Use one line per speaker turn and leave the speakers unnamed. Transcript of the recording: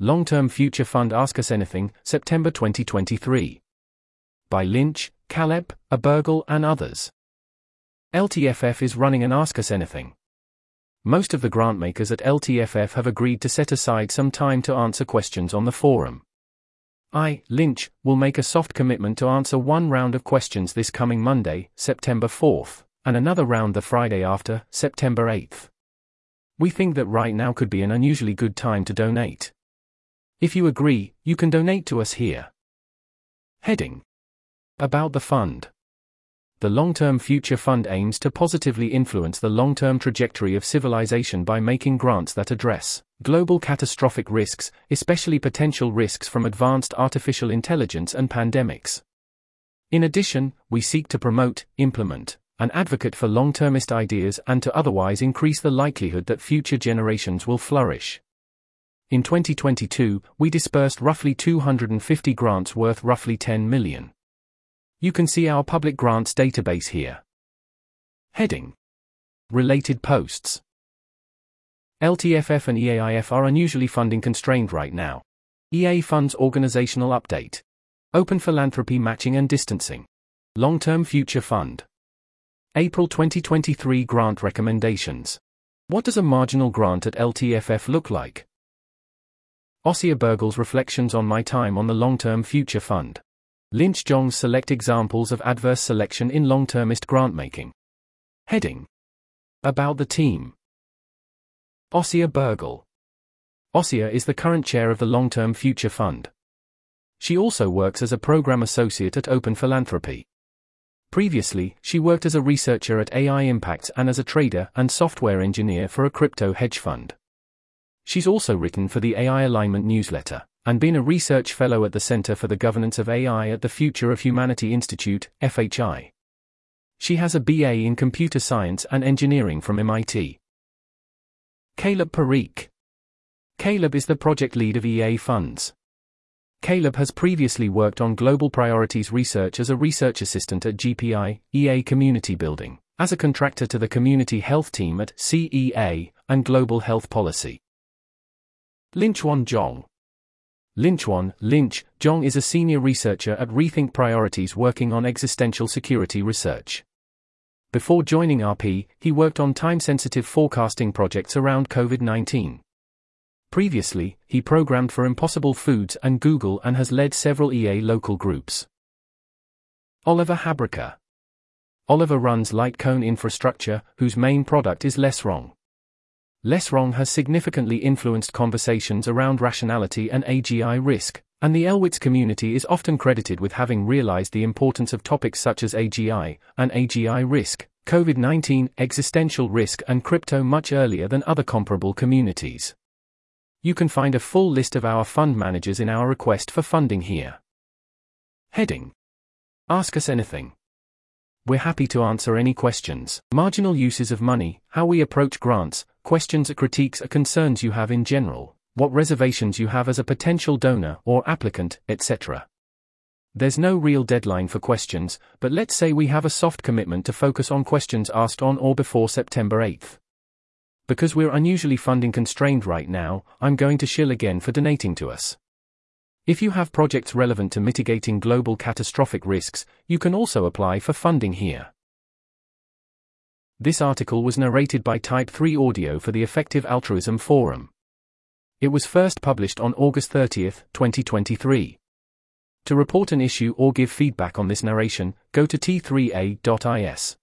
Long Term Future Fund Ask Us Anything, September 2023. By Linch, Caleb, Abergal, and others. LTFF is running an Ask Us Anything. Most of the grantmakers at LTFF have agreed to set aside some time to answer questions on the forum. I, Linch, will make a soft commitment to answer one round of questions this coming Monday, September 4th, and another round the Friday after, September 8th. We think that right now could be an unusually good time to donate. If you agree, you can donate to us here. Heading About the Fund. The Long Term Future Fund aims to positively influence the long term trajectory of civilization by making grants that address global catastrophic risks, especially potential risks from advanced artificial intelligence and pandemics. In addition, we seek to promote, implement, and advocate for long termist ideas and to otherwise increase the likelihood that future generations will flourish. In 2022, we disbursed roughly 250 grants worth roughly 10 million. You can see our public grants database here. Heading Related posts. LTFF and EAIF are unusually funding constrained right now. EA funds organizational update. Open philanthropy matching and distancing. Long term future fund. April 2023 grant recommendations. What does a marginal grant at LTFF look like? Asya Bergal's reflections on my time on the long term future fund. Linch Zhang's select examples of adverse selection in long termist grant making. Heading About the team. Asya Bergal. Asya is the current chair of the Long Term Future Fund. She also works as a program associate at Open Philanthropy. Previously, she worked as a researcher at AI Impacts and as a trader and software engineer for a crypto hedge fund. She's also written for the AI Alignment newsletter and been a research fellow at the Center for the Governance of AI at the Future of Humanity Institute, FHI. She has a BA in Computer Science and Engineering from MIT. Caleb Parikh. Caleb is the project lead of EA Funds. Caleb has previously worked on global priorities research as a research assistant at GPI, EA Community Building, as a contractor to the community health team at CEA, and Global Health Policy. Linchuan Zhang. Linchuan, Linch, Zhang is a senior researcher at Rethink Priorities working on existential security research. Before joining RP, he worked on time sensitive forecasting projects around COVID 19. Previously, he programmed for Impossible Foods and Google and has led several EA local groups. Oliver Habryka. Oliver runs Lightcone Infrastructure, whose main product is Less Less Wrong has significantly influenced conversations around rationality and AGI risk, and the Elwitz community is often credited with having realized the importance of topics such as AGI and AGI risk, COVID 19, existential risk, and crypto much earlier than other comparable communities. You can find a full list of our fund managers in our request for funding here. Heading Ask us anything. We're happy to answer any questions. Marginal uses of money, how we approach grants, questions, or critiques, or concerns you have in general, what reservations you have as a potential donor or applicant, etc. There's no real deadline for questions, but let's say we have a soft commitment to focus on questions asked on or before September 8th. Because we're unusually funding constrained right now, I'm going to shill again for donating to us. If you have projects relevant to mitigating global catastrophic risks, you can also apply for funding here. This article was narrated by Type 3 Audio for the Effective Altruism Forum. It was first published on August 30, 2023. To report an issue or give feedback on this narration, go to t3a.is.